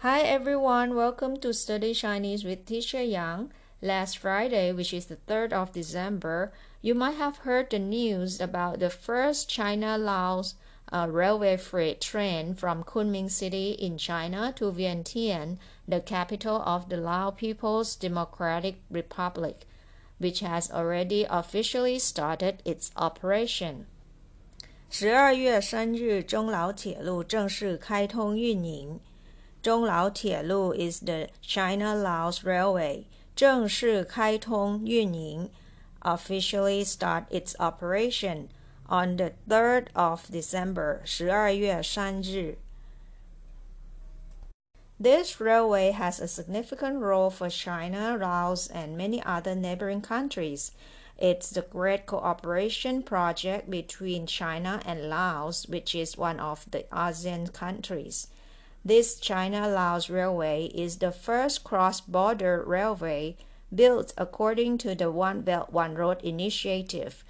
Hi everyone, welcome to Study Chinese with Teacher Yang. Last Friday, which is the 3rd of December, you might have heard the news about the first China Laos uh, railway freight train from Kunming City in China to Vientiane, the capital of the Lao People's Democratic Republic, which has already officially started its operation. 十二月三日，中老铁路正式开通运营。 中老铁路 is the China Laos Railway 正式开通运营，officially start its operation on the 3rd of December 十二月三日。This railway has a significant role for China, Laos, and many other neighboring countries. It's the great cooperation project between China and Laos, which is one of the ASEAN countries. This China Laos Railway is the first cross border railway built according to the One Belt One Road initiative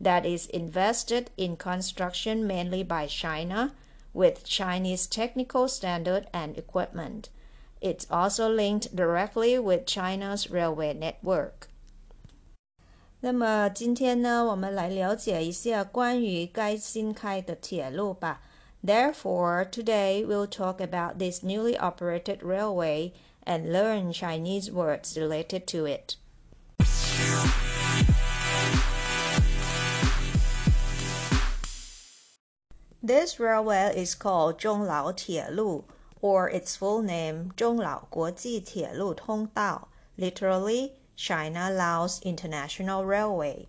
that is invested in construction mainly by China with Chinese technical standard and equipment. It's also linked directly with China's railway network. 那么今天呢，我们来了解一下关于该新开的铁路吧。 Therefore, today we'll talk about this newly operated railway and learn Chinese words related to it. This railway is called Zhonglao Tielu, or its full name Zhonglao Guoji Tielu Tongdao, literally China Laos International Railway.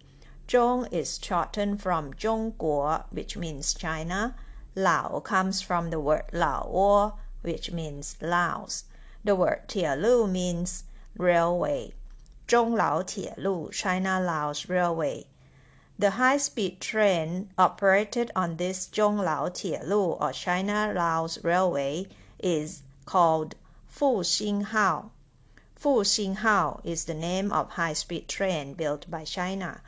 Zhong is shortened from Zhongguo, which means China, Lao comes from the word Lao, which means Laos. The word Tielu means railway. Zhonglao Tielu, China Laos Railway. The high speed train operated on this Zhonglao Tielu or China Laos Railway is called Fuxinghao. Fuxinghao is the name of high speed train built by China.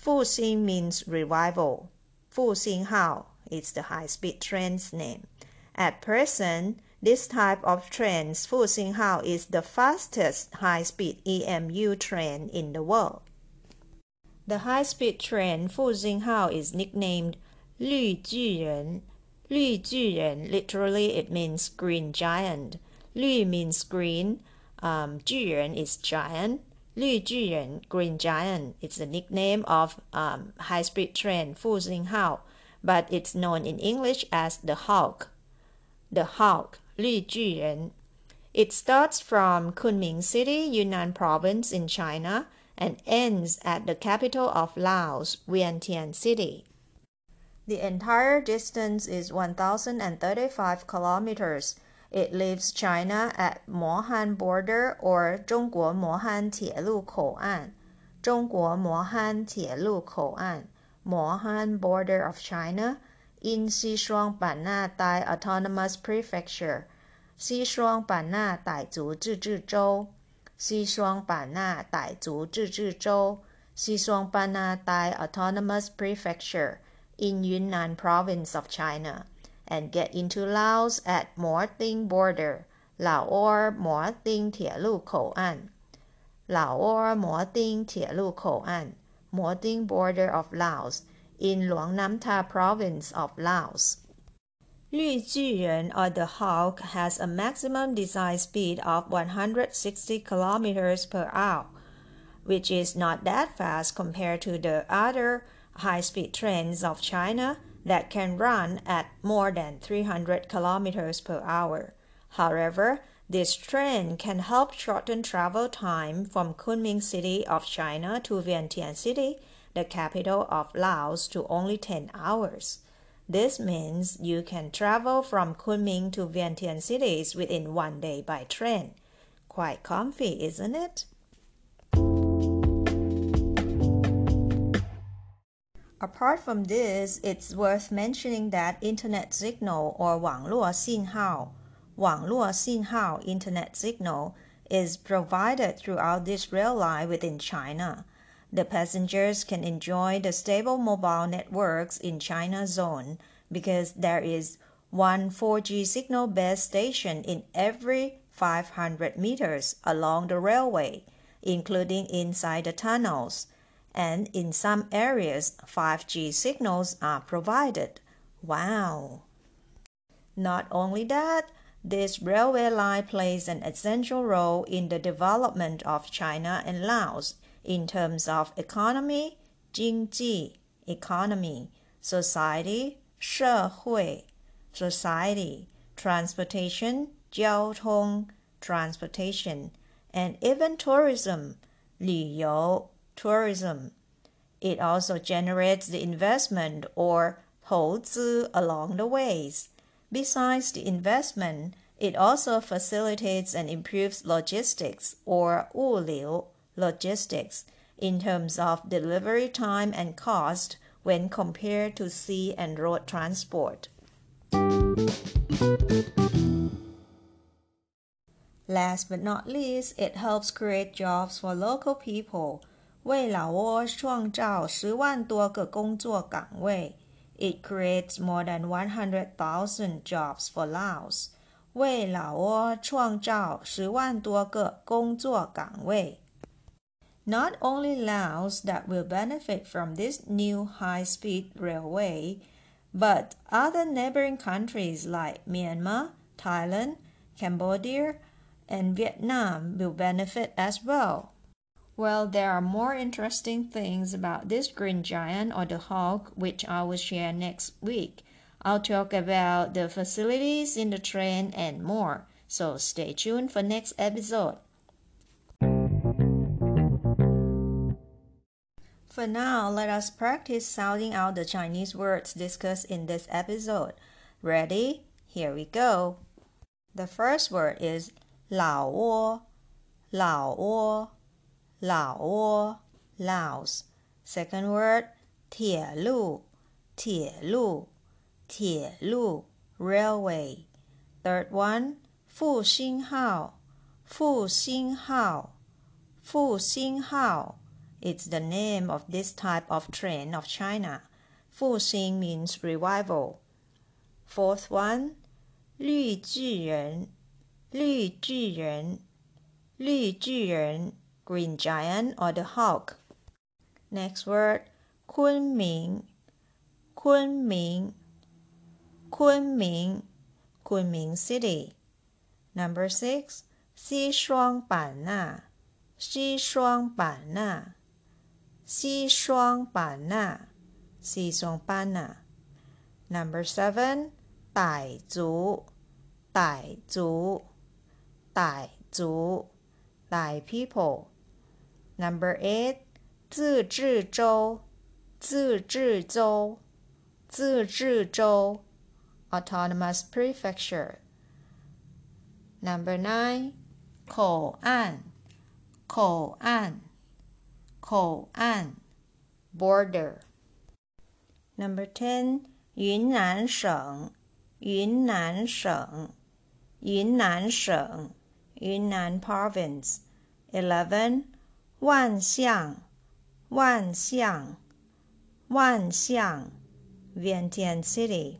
Fuxing means revival. Fuxinghao is the high-speed train's name. At present, this type of train, Fuxinghao, is the fastest high-speed EMU train in the world. The high-speed train Fuxinghao is nicknamed Lü Juren. Lü Juren literally it means green giant. Lü means green. Um, is giant. Lü Juren, green giant, is the nickname of um, high-speed train Fuxinghao but it's known in English as the Hulk. The Hulk, 绿巨人. It starts from Kunming City, Yunnan Province in China, and ends at the capital of Laos, Vientiane City. The entire distance is 1,035 kilometers. It leaves China at Mohan border or 中国磨憨铁路口岸。中国磨憨铁路口岸。Mohan border of China, in Xishuang Banna Dai Autonomous Prefecture, Xishuang Banna Daizu Zizhi Zhou, Xishuang Banna Daizu Zizhi Zhou, Xishuang Banna Dai Autonomous Prefecture in Yunnan Province of China, and get into Laos at Morting border, Laor Morting Tielu Kou An. Moting border of Laos in Luang Namta province of Laos. Lü Juren or the Hulk has a maximum design speed of 160 km per hour, which is not that fast compared to the other high-speed trains of China that can run at more than 300 km per hour. However, this trend can help shorten travel time from Kunming City of China to Vientiane City, the capital of Laos, to only 10 hours. This means you can travel from Kunming to Vientiane cities within one day by train. Quite comfy, isn't it? Apart from this, it's worth mentioning that internet signal or 网络信号 网络信号 internet signal is provided throughout this rail line within China. The passengers can enjoy the stable mobile networks in China zone because there is one 4G signal base station in every 500 meters along the railway, including inside the tunnels. And in some areas, 5G signals are provided. Wow! Not only that, this railway line plays an essential role in the development of China and Laos in terms of economy, 经济 economy, society, 社会 society, transportation, 交通 transportation, and even tourism, 旅游 tourism. It also generates the investment or 投资 along the ways. Besides the investment, it also facilitates and improves logistics or 物流 logistics in terms of delivery time and cost when compared to sea and road transport. Last but not least, it helps create jobs for local people. 为老挝创造十万多个工作岗位。 It creates more than 100,000 jobs for Laos. 为老挝创造十万多个工作岗位。Not only Laos that will benefit from this new high-speed railway, but other neighboring countries like Myanmar, Thailand, Cambodia, and Vietnam will benefit as well. Well, there are more interesting things about this green giant or the Hulk, which I will share next week. I'll talk about the facilities in the train and more, so stay tuned for next episode. For now, let us practice sounding out the Chinese words discussed in this episode. Ready? Here we go. The first word is 老挝,老挝,老挝 Laos. Second word 铁路,铁路,铁路 railway. Third one 复兴号,复兴号,复兴号 it's the name of this type of train of China. Fuxing means revival. Fourth one, 绿巨人,绿巨人,绿巨人 green giant or the Hulk. Next word, Kunming, Kunming, Kunming, Kunming City. Number six, Xishuang Banna, Xishuang Banna, Xishuang Banna, Xishuang Banna. Number seven, tai zu tai Daizu, Daizu, Daizu, tai people. Number eight，自治州，自治州，自治州，autonomous prefecture。Number nine，口岸，口岸。口岸 border. Number ten 云南省云南省云南省云南 province. Eleven 万象万象万象 Vientiane City.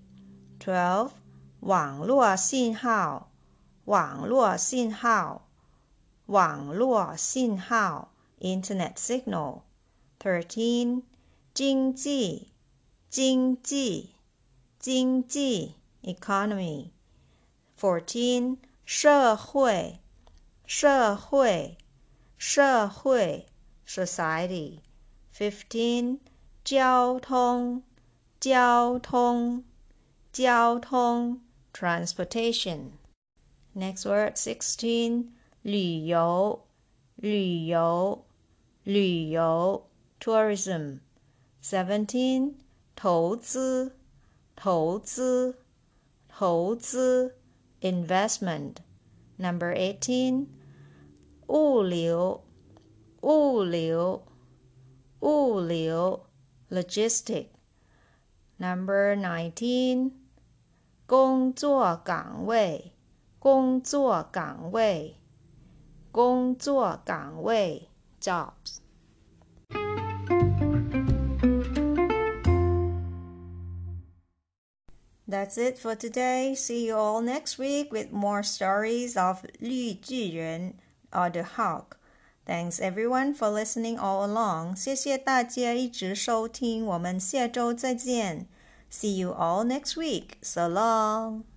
Twelve 网络信号网络信号网络信号 internet signal. 13. 经济经济经济 economy. 14. 社会社会 社会 society. 15. 交通交通交通 transportation. Next word 16. 旅游旅游旅游 tourism. Seventeen 投资投资投资 investment. Number eighteen 物流物流物流 logistic. Number nineteen 工作岗位工作岗位工作岗位 jobs. That's it for today. See you all next week with more stories of 绿巨人 or the Hulk. Thanks everyone for listening all along. 谢谢大家一直收听，我们下周再见。See you all next week. So long.